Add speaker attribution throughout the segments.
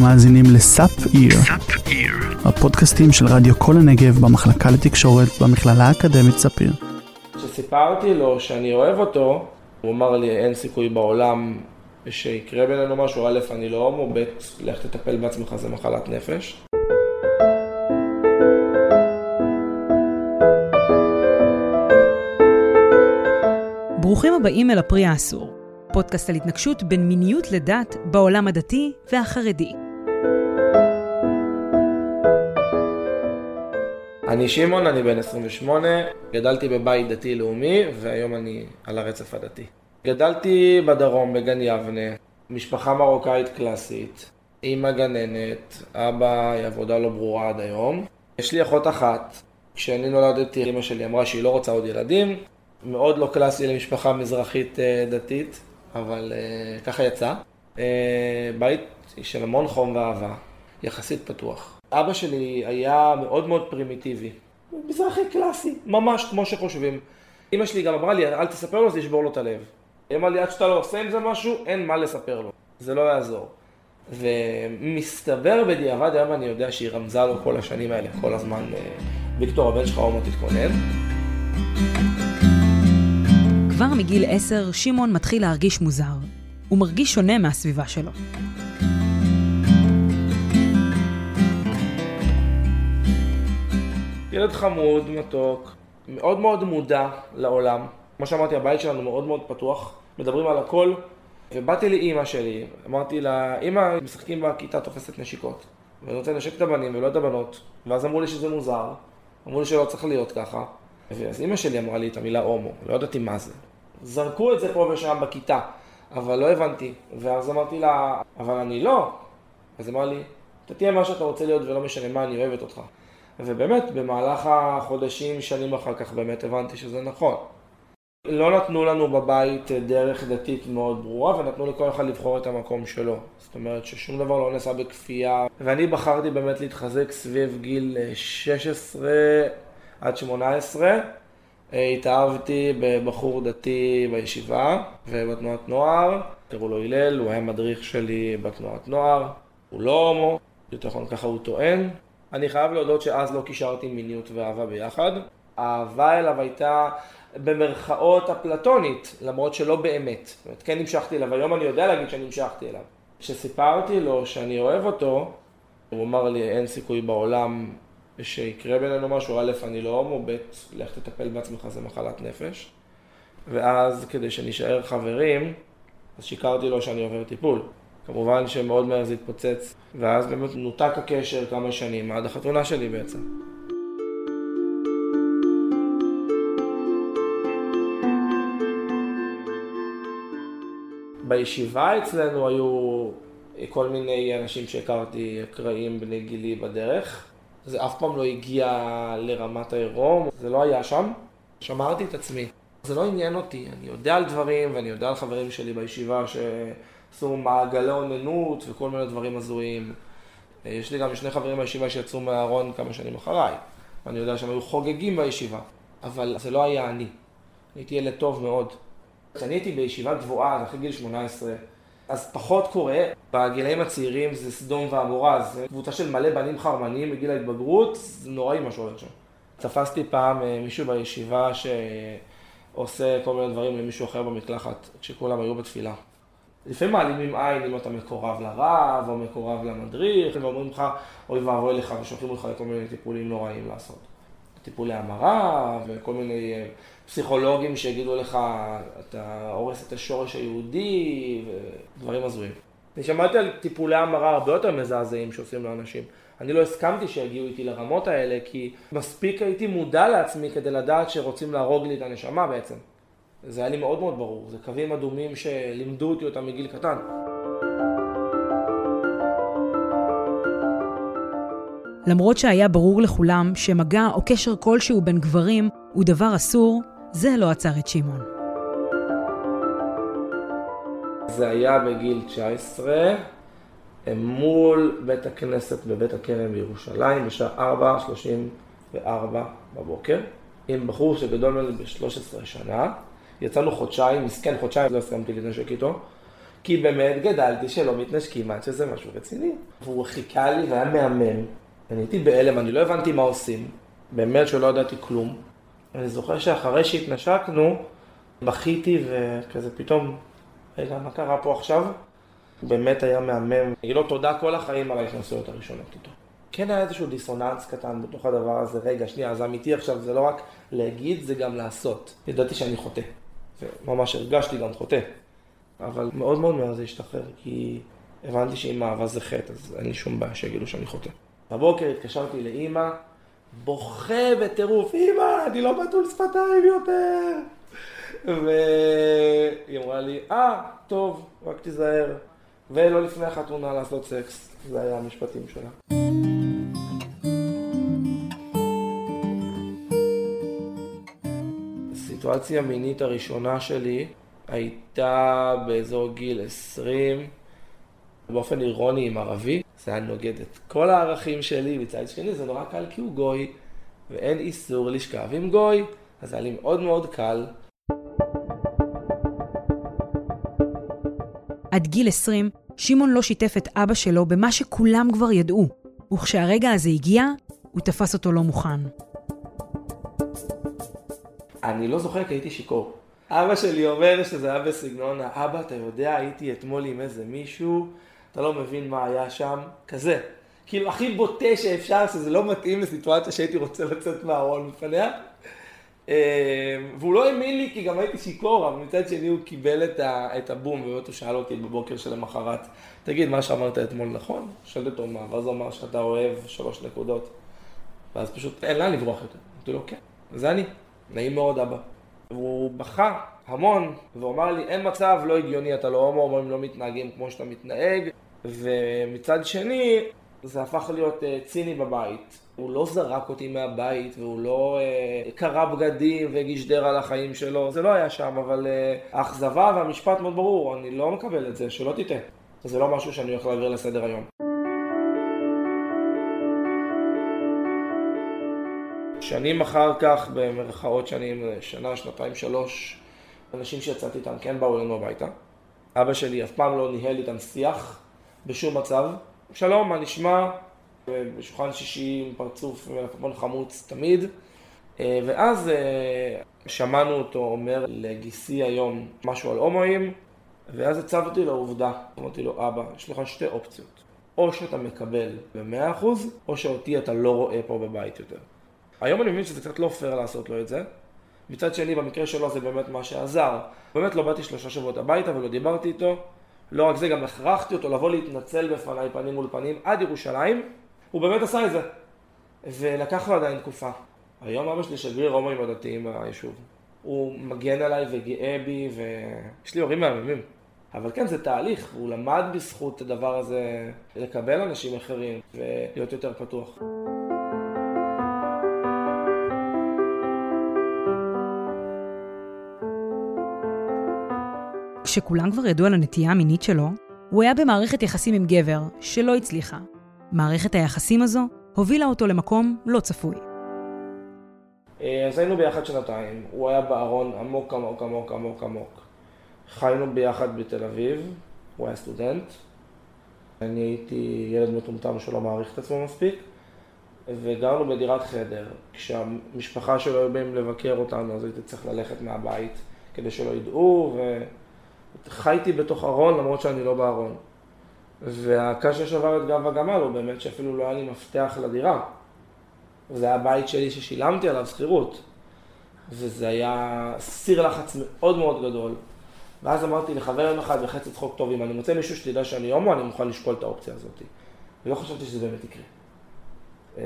Speaker 1: אתם מאזינים לסאפ איר, הפודקאסטים של רדיו כל הנגב במחלקה לתקשורת במכללה האקדמית ספיר.
Speaker 2: כשסיפרתי לו שאני אוהב אותו, הוא אמר לי אין סיכוי בעולם שיקרה בינינו משהו, א', אני לא הומו, ב', לך תטפל בעצמך, זה מחלת נפש.
Speaker 3: ברוכים הבאים אל הפרי האסור, פודקאסט על התנגשות בין מיניות לדת בעולם הדתי והחרדי.
Speaker 2: אני שמעון, אני בן 28, גדלתי בבית דתי-לאומי, והיום אני על הרצף הדתי. גדלתי בדרום, בגן יבנה, משפחה מרוקאית קלאסית, אימא גננת, אבא היא עבודה לא ברורה עד היום. יש לי אחות אחת, כשאני נולדתי, אימא שלי אמרה שהיא לא רוצה עוד ילדים, מאוד לא קלאסי למשפחה מזרחית אה, דתית, אבל אה, ככה יצא. אה, בית של המון חום ואהבה, יחסית פתוח. אבא שלי היה מאוד מאוד פרימיטיבי, מזרחי קלאסי, ממש כמו שחושבים. אמא שלי גם אמרה לי, אל תספר לו, זה ישבור לו את הלב. היא אמרה לי, עד שאתה לא עושה עם זה משהו, אין מה לספר לו. זה לא יעזור. ומסתבר בדיעבד, היום אני יודע שהיא רמזה לו כל השנים האלה, כל הזמן, ויקטור, הבן שלך הומו תתכונן.
Speaker 3: כבר מגיל עשר, שמעון מתחיל להרגיש מוזר. הוא מרגיש שונה מהסביבה שלו.
Speaker 2: ילד חמוד, מתוק, מאוד מאוד מודע לעולם. כמו שאמרתי, הבית שלנו מאוד מאוד פתוח, מדברים על הכל. ובאתי לאימא שלי, אמרתי לה, אימא, משחקים בכיתה תופסת נשיקות. ואני רוצה לנשק את הבנים ולא את הבנות. ואז אמרו לי שזה מוזר, אמרו לי שלא צריך להיות ככה. אז אימא שלי אמרה לי את המילה הומו, לא ידעתי מה זה. זרקו את זה פה ושם בכיתה, אבל לא הבנתי. ואז אמרתי לה, אבל אני לא. אז אמרה לי, אתה תהיה מה שאתה רוצה להיות ולא משנה מה, אני אוהבת אותך. ובאמת, במהלך החודשים, שנים אחר כך, באמת הבנתי שזה נכון. לא נתנו לנו בבית דרך דתית מאוד ברורה, ונתנו לכל אחד לבחור את המקום שלו. זאת אומרת ששום דבר לא נעשה בכפייה. ואני בחרתי באמת להתחזק סביב גיל 16 עד 18. התאהבתי בבחור דתי בישיבה ובתנועת נוער, קראו לו הלל, הוא היה מדריך שלי בתנועת נוער, הוא לא הומו, יותר נכון ככה הוא טוען. אני חייב להודות שאז לא קישרתי מיניות ואהבה ביחד. האהבה אליו הייתה במרכאות אפלטונית, למרות שלא באמת. זאת אומרת, כן נמשכתי אליו, היום אני יודע להגיד שנמשכתי אליו. כשסיפרתי לו שאני אוהב אותו, הוא אמר לי אין סיכוי בעולם שיקרה בינינו משהו, א', אני לא הומו, ב', לך תטפל בעצמך, זה מחלת נפש. ואז כדי שנישאר חברים, אז שיקרתי לו שאני עובר טיפול. כמובן שמאוד מהר זה התפוצץ, ואז באמת נותק הקשר כמה שנים, עד החתונה שלי בעצם. בישיבה אצלנו היו כל מיני אנשים שהכרתי, אקראיים בני גילי בדרך. זה אף פעם לא הגיע לרמת העירום, זה לא היה שם. שמרתי את עצמי. זה לא עניין אותי, אני יודע על דברים ואני יודע על חברים שלי בישיבה שעשו מעגלי אוננות וכל מיני דברים הזויים. יש לי גם שני חברים בישיבה שיצאו מהארון כמה שנים אחריי. ואני יודע שהם היו חוגגים בישיבה, אבל זה לא היה אני. הייתי ילד טוב מאוד. כשאני הייתי בישיבה גבוהה, אחרי גיל 18, אז פחות קורה. בגילאים הצעירים זה סדום ועמורה, זה קבוצה של מלא בנים חרמנים בגיל ההתבגרות, זה נוראי מה שהולך שם. תפסתי פעם מישהו בישיבה שעושה כל מיני דברים למישהו אחר במקלחת, כשכולם היו בתפילה. לפעמים מעלימים עין אם אתה מקורב לרב או מקורב למדריך, ואומרים לך, אוי ואבוי לך, ושולחים אותך לכל מיני טיפולים נוראים לעשות. טיפולי המרה וכל מיני פסיכולוגים שיגידו לך, אתה הורס את השורש היהודי ודברים הזויים. אני שמעתי על טיפולי המרה הרבה יותר מזעזעים שעושים לאנשים. אני לא הסכמתי שיגיעו איתי לרמות האלה, כי מספיק הייתי מודע לעצמי כדי לדעת שרוצים להרוג לי את הנשמה בעצם. זה היה לי מאוד מאוד ברור, זה קווים אדומים שלימדו אותי אותם מגיל קטן.
Speaker 3: למרות שהיה ברור לכולם שמגע או קשר כלשהו בין גברים הוא דבר אסור, זה לא עצר את שמעון.
Speaker 2: זה היה בגיל 19, מול בית הכנסת בבית הכרם בירושלים, בשעה 4.34 בבוקר, עם בחור שגדול ממני ב-13 שנה. יצאנו חודשיים, מסכן חודשיים, לא הסכמתי להתנשק איתו, כי באמת גדלתי שלא מתנשקים עד שזה משהו רציני. והוא חיכה לי והיה מהמם. אני הייתי בהלם, אני לא הבנתי מה עושים. באמת שלא ידעתי כלום. אני זוכר שאחרי שהתנשקנו, בכיתי וכזה פתאום, רגע, מה קרה פה עכשיו? באמת היה מהמם. היא לא תודה כל החיים על ההתנסויות הראשונות איתו. כן היה איזשהו דיסוננס קטן בתוך הדבר הזה, רגע, שנייה, אז אמיתי עכשיו, זה לא רק להגיד, זה גם לעשות. ידעתי שאני חוטא. וממש הרגשתי גם חוטא. אבל מאוד מאוד מהר זה השתחרר, כי הבנתי שאם אהבה זה חטא, אז אין לי שום בעיה שיגידו שאני חוטא. בבוקר התקשרתי לאימא, בוכה בטירוף, אימא, אני לא בטול שפתיים יותר. והיא אמרה לי, אה, טוב, רק תיזהר. ולא לפני החתונה לעשות סקס, זה היה המשפטים שלה. הסיטואציה המינית הראשונה שלי הייתה באזור גיל 20, באופן אירוני עם ערבי. זה היה נוגד את כל הערכים שלי, מצד שני זה נורא קל כי הוא גוי, ואין איסור לשכב עם גוי, אז היה לי מאוד מאוד קל.
Speaker 3: עד גיל 20, שמעון לא שיתף את אבא שלו במה שכולם כבר ידעו, וכשהרגע הזה הגיע, הוא תפס אותו לא מוכן.
Speaker 2: אני לא זוכר כי הייתי שיכור. אבא שלי אומר שזה היה בסגנון, אבא, אתה יודע, הייתי אתמול עם איזה מישהו, אתה לא מבין מה היה שם, כזה. כאילו, הכי בוטה שאפשר, שזה לא מתאים לסיטואציה שהייתי רוצה לצאת מהארון בפניה. אה, והוא לא האמין לי כי גם הייתי שיכור, אבל מצד שני הוא קיבל את, ה, את הבום, ובאמת הוא שאל אותי בבוקר שלמחרת, תגיד, מה שאמרת אתמול נכון? שאלתי אותו מה, ואז הוא אמר שאתה אוהב שלוש נקודות. ואז פשוט אין לאן לברוח יותר. אמרתי לו, כן, זה אני. נעים מאוד אבא. והוא בכה המון, והוא אמר לי, אין מצב, לא הגיוני, אתה לא הומו, הומואים לא מתנהגים כמו שאתה מתנהג. ומצד שני, זה הפך להיות uh, ציני בבית. הוא לא זרק אותי מהבית, והוא לא uh, קרע בגדים והגיש דר על החיים שלו, זה לא היה שם, אבל uh, האכזבה והמשפט מאוד ברור, אני לא מקבל את זה, שלא תטעה. זה לא משהו שאני הולך להעביר לסדר היום. שנים אחר כך, במרכאות שנים, שנה, שנתיים, שלוש, אנשים שיצאתי איתם כן באו אלינו הביתה. אבא שלי אף פעם לא ניהל איתם שיח בשום מצב. שלום, מה נשמע? בשולחן שישי עם פרצוף ומלפפון חמוץ תמיד. ואז אה, שמענו אותו אומר לגיסי היום משהו על הומואים, ואז הצבתי לעובדה. אמרתי לו, אבא, יש לך שתי אופציות. או שאתה מקבל ב-100% או שאותי אתה לא רואה פה בבית יותר. היום אני מבין שזה קצת לא פייר לעשות לו את זה. מצד שני, במקרה שלו זה באמת מה שעזר. באמת לא באתי שלושה שבועות הביתה ולא דיברתי איתו. לא רק זה, גם הכרחתי אותו לבוא להתנצל בפניי פנים מול פנים עד ירושלים. הוא באמת עשה את זה. ולקח לו עדיין תקופה. היום אבא שלי שגריר הומואים הדתיים ביישוב. הוא מגן עליי וגאה בי, ויש לי הורים מהממים. אבל כן, זה תהליך, הוא למד בזכות הדבר הזה לקבל אנשים אחרים ולהיות יותר פתוח.
Speaker 3: כשכולם כבר ידעו על הנטייה המינית שלו, הוא היה במערכת יחסים עם גבר, שלא הצליחה. מערכת היחסים הזו הובילה אותו למקום לא צפוי.
Speaker 2: אה, אז היינו ביחד שנתיים, הוא היה בארון עמוק עמוק עמוק עמוק עמוק. חיינו ביחד בתל אביב, הוא היה סטודנט. אני הייתי ילד מטומטם שלא מעריך את עצמו מספיק, וגרנו בדירת חדר. כשהמשפחה שלו היו באים לבקר אותנו, אז הייתי צריך ללכת מהבית כדי שלא ידעו, ו... חייתי בתוך ארון למרות שאני לא בארון. והקש ששבר את גב הגמל הוא באמת שאפילו לא היה לי מפתח לדירה. זה היה בית שלי ששילמתי עליו שכירות. וזה היה סיר לחץ מאוד מאוד גדול. ואז אמרתי לחבר יום אחד וחצי צחוק טוב, אם אני מוצא מישהו שתדע שאני הומו, אני מוכן לשקול את האופציה הזאת. ולא חשבתי שזה באמת יקרה. אה,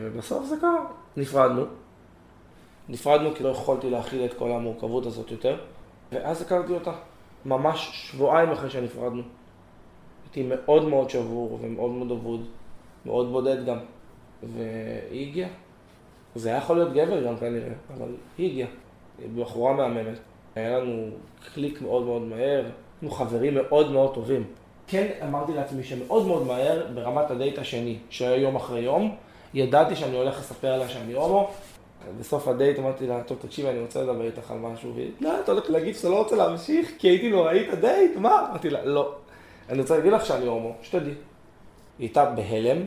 Speaker 2: ובסוף זה קרה, נפרדנו. נפרדנו כי לא יכולתי להכיל את כל המורכבות הזאת יותר, ואז הכרתי אותה. ממש שבועיים אחרי שנפרדנו. הייתי מאוד מאוד שבור ומאוד מאוד אבוד, מאוד בודד גם, והיא הגיעה. זה היה יכול להיות גבר גם כנראה, אבל היא הגיעה. היא בחורה מהממת. היה לנו קליק מאוד מאוד מהר, היינו חברים מאוד מאוד טובים. כן אמרתי לעצמי שמאוד מאוד מהר, ברמת הדייט השני, שהיה יום אחרי יום, ידעתי שאני הולך לספר לה שאני הומו, בסוף הדייט אמרתי לה, טוב תקשיבי, אני רוצה לדבר איתך על משהו, והיא, לא, אתה הולך להגיד שאתה לא רוצה להמשיך, כי הייתי נוראית בדייט, מה? אמרתי לה, לא. אני רוצה להגיד לך שאני הומו, שתדעי. היא הייתה בהלם,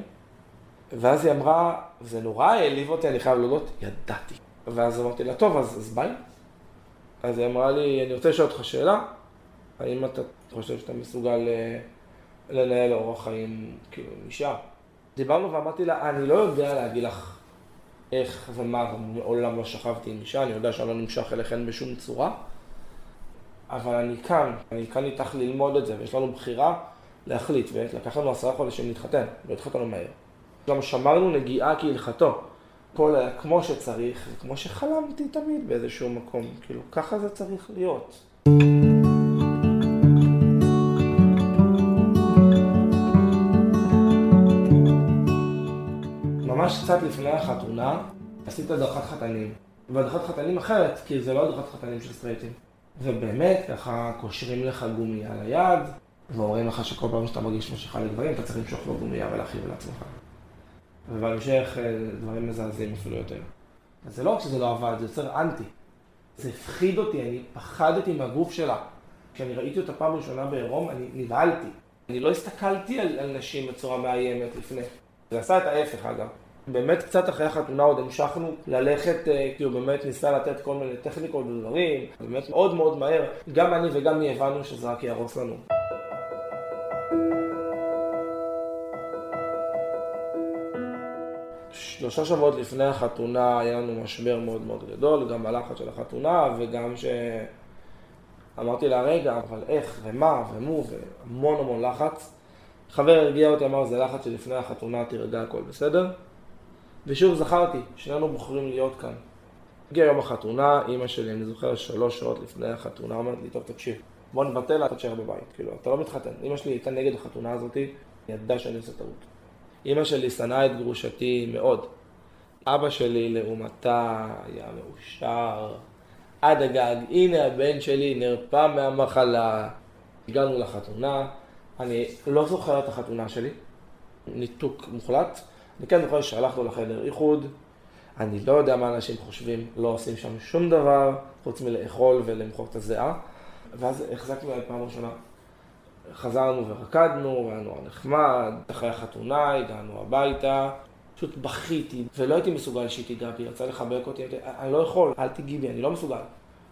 Speaker 2: ואז היא אמרה, זה נורא העליב אותי, אני חייב להודות, ידעתי. ואז אמרתי לה, טוב, אז, אז ביי. אז היא אמרה לי, אני רוצה לשאול אותך שאלה, האם אתה חושב שאתה מסוגל אה, לנהל אורח חיים כאילו אישה? דיברנו ואמרתי לה, אני לא יודע להגיד לך איך ומה, מעולם לא שכבתי עם אישה, אני יודע שאני לא נמשך אליכן בשום צורה, אבל אני כאן, אני כאן איתך ללמוד את זה, ויש לנו בחירה להחליט, ולקח לנו עשרה חודשים להתחתן, לא התחתנו מהר. גם שמרנו נגיעה כהלכתו. הכל היה כמו שצריך, כמו שחלמתי תמיד באיזשהו מקום, כאילו, ככה זה צריך להיות. ממש קצת לפני החתונה, עשית הדרכת חתנים. והדרכת חתנים אחרת, כי זה לא הדרכת חתנים של סטרייטים. ובאמת, ככה קושרים לך גומיה ליד, ואומרים לך שכל פעם שאתה מרגיש משיכה לגברים, אתה צריך למשוך לו גומיה ולהכאיב לעצמך. ובהמשך אה, דברים מזעזעים אפילו יותר. אז זה לא רק שזה לא עבד, זה יוצר אנטי. זה הפחיד אותי, אני פחדתי מהגוף שלה. כשאני ראיתי אותה פעם ראשונה בעירום, אני נבהלתי. אני לא הסתכלתי על, על נשים בצורה מאיימת לפני. זה עשה את ההפך אגב. באמת קצת אחרי החתונה עוד המשכנו ללכת, אה, כי הוא באמת ניסה לתת כל מיני טכניקות ודברים, באמת מאוד מאוד מהר, גם אני וגם היא הבנו שזה רק יהרוס לנו. שלושה שבועות לפני החתונה היה לנו משבר מאוד מאוד גדול, גם בלחץ של החתונה וגם שאמרתי לה, רגע, אבל איך ומה ומו והמון המון לחץ. חבר הרגיע אותי, אמר, זה לחץ שלפני החתונה, תירגע, הכל בסדר. ושוב זכרתי, שנינו בוחרים להיות כאן. הגיע יום החתונה, אימא שלי, אני זוכר, שלוש שעות לפני החתונה, אמרת לי, טוב, תקשיב, בוא נבטל, אתה תשאר בבית. כאילו, אתה לא מתחתן. אימא שלי הייתה נגד החתונה הזאתי, היא ידעה שאני עושה טעות. אימא שלי שנאה את גרושתי מאוד. אבא שלי, לעומתה, היה מאושר. עד הגג, הנה הבן שלי נרפא מהמחלה. הגענו לחתונה, אני לא זוכר את החתונה שלי, ניתוק מוחלט. אני כן זוכר שהלכנו לחדר איחוד, אני לא יודע מה אנשים חושבים, לא עושים שם שום דבר, חוץ מלאכול ולמחוק את הזיעה. ואז החזקנו עליה פעם ראשונה. חזרנו ורקדנו, והיה נורא נחמד, אחרי החתונה הגענו הביתה, פשוט בכיתי, ולא הייתי מסוגל שהיא תיגע בי, רצה לחבק אותי, אני לא יכול, אל תיגעי בי, אני לא מסוגל.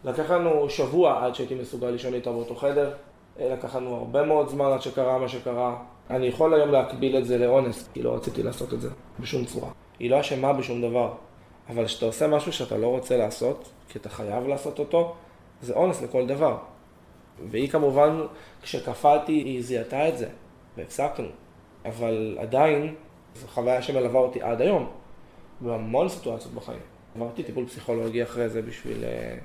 Speaker 2: לקח לנו שבוע עד שהייתי מסוגל לישון איתה באותו חדר, לקח לנו הרבה מאוד זמן עד שקרה מה שקרה. אני יכול היום להקביל את זה לאונס, כי לא רציתי לעשות את זה בשום צורה. היא לא אשמה בשום דבר, אבל כשאתה עושה משהו שאתה לא רוצה לעשות, כי אתה חייב לעשות אותו, זה אונס לכל דבר. והיא כמובן, כשקפאתי, היא זיהתה את זה, והפסקנו. אבל עדיין, זו חוויה שמלווה אותי עד היום, בהמון סיטואציות בחיים. עברתי טיפול פסיכולוגי אחרי זה בשביל uh,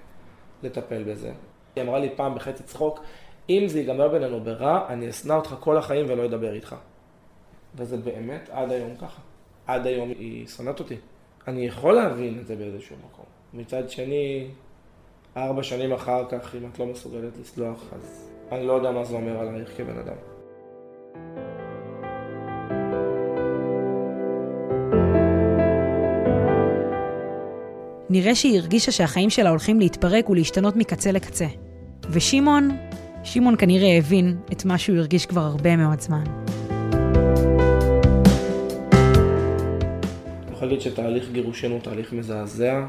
Speaker 2: לטפל בזה. היא אמרה לי פעם בחצי צחוק, אם זה ייגמר בינינו ברע, אני אשנא אותך כל החיים ולא אדבר איתך. וזה באמת עד היום ככה. עד היום היא שונאת אותי. אני יכול להבין את זה באיזשהו מקום. מצד שני, ארבע שנים אחר כך, אם את לא מסוגלת לסלוח, אז אני לא יודע מה זה אומר עלייך כבן אדם.
Speaker 3: נראה שהיא הרגישה שהחיים שלה הולכים להתפרק ולהשתנות מקצה לקצה. ושמעון, שמעון כנראה הבין את מה שהוא הרגיש כבר הרבה מאוד זמן.
Speaker 2: אני יכול להגיד שתהליך גירושין הוא תהליך מזעזע.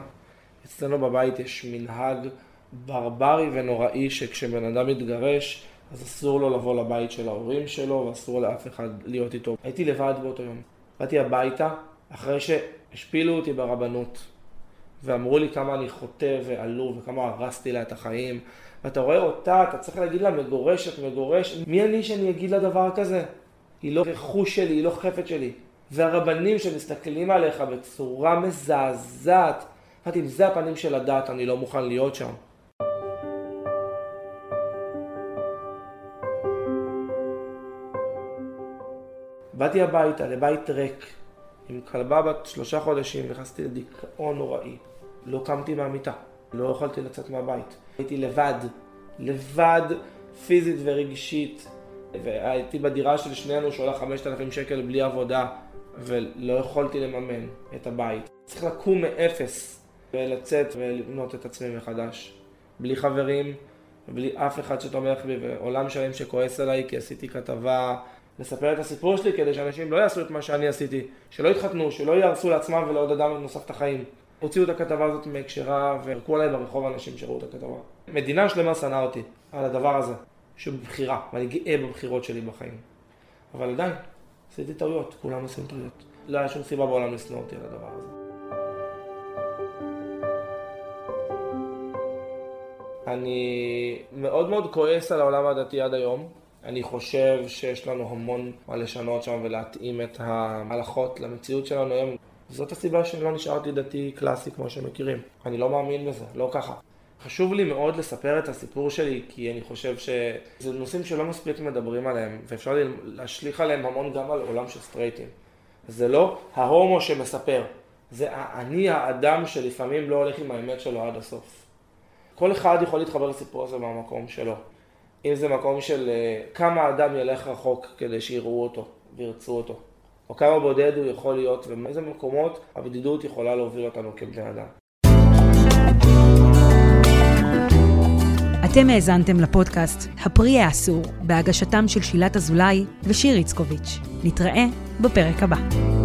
Speaker 2: אצלנו בבית יש מנהג ברברי ונוראי שכשבן אדם מתגרש, אז אסור לו לבוא לבית של ההורים שלו ואסור לאף אחד להיות איתו. הייתי לבד באותו יום. באתי הביתה אחרי שהשפילו אותי ברבנות ואמרו לי כמה אני חוטא ועלוב וכמה הרסתי לה את החיים ואתה רואה אותה, אתה צריך להגיד לה מגורשת, מגורש, מי אני שאני אגיד לה דבר כזה? היא לא רכוש שלי, היא לא חפץ שלי. והרבנים שמסתכלים עליך בצורה מזעזעת, אמרתי, אם זה הפנים של הדת, אני לא מוכן להיות שם. באתי הביתה, לבית ריק, עם כלבה בת שלושה חודשים, נכנסתי לדיכאון נוראי. לא קמתי מהמיטה, לא יכולתי לצאת מהבית. הייתי לבד, לבד פיזית ורגשית, והייתי בדירה של שנינו שעולה 5,000 שקל בלי עבודה, ולא יכולתי לממן את הבית. צריך לקום מאפס. ולצאת ולבנות את עצמי מחדש. בלי חברים, בלי אף אחד שתומך בי, ועולם שלם שכועס עליי כי עשיתי כתבה לספר את הסיפור שלי כדי שאנשים לא יעשו את מה שאני עשיתי, שלא יתחתנו, שלא יהרסו לעצמם ולעוד אדם נוסף את החיים. הוציאו את הכתבה הזאת מהקשרה והרקו עליי ברחוב אנשים שראו את הכתבה. מדינה שלמה שנאה אותי על הדבר הזה, שבבחירה, ואני גאה בבחירות שלי בחיים. אבל עדיין, עשיתי טעויות, כולם עושים טעויות. לא היה שום סיבה בעולם לשנוא אותי על הדבר הזה. אני מאוד מאוד כועס על העולם הדתי עד היום. אני חושב שיש לנו המון מה לשנות שם ולהתאים את ההלכות למציאות שלנו היום. זאת הסיבה שלא נשארתי דתי קלאסי כמו שמכירים. אני לא מאמין בזה, לא ככה. חשוב לי מאוד לספר את הסיפור שלי, כי אני חושב שזה נושאים שלא מספיק מדברים עליהם, ואפשר להשליך עליהם המון גם על עולם של סטרייטים. זה לא ההומו שמספר, זה אני האדם שלפעמים לא הולך עם האמת שלו עד הסוף. כל אחד יכול להתחבר לסיפור הזה מהמקום שלו. אם זה מקום של אה, כמה אדם ילך רחוק כדי שיראו אותו וירצו אותו, או כמה בודד הוא יכול להיות, ומאיזה מקומות הבדידות יכולה להוביל אותנו כבני אדם.
Speaker 3: אתם האזנתם לפודקאסט הפרי האסור בהגשתם של שילת אזולאי ושיר איצקוביץ'. נתראה בפרק הבא.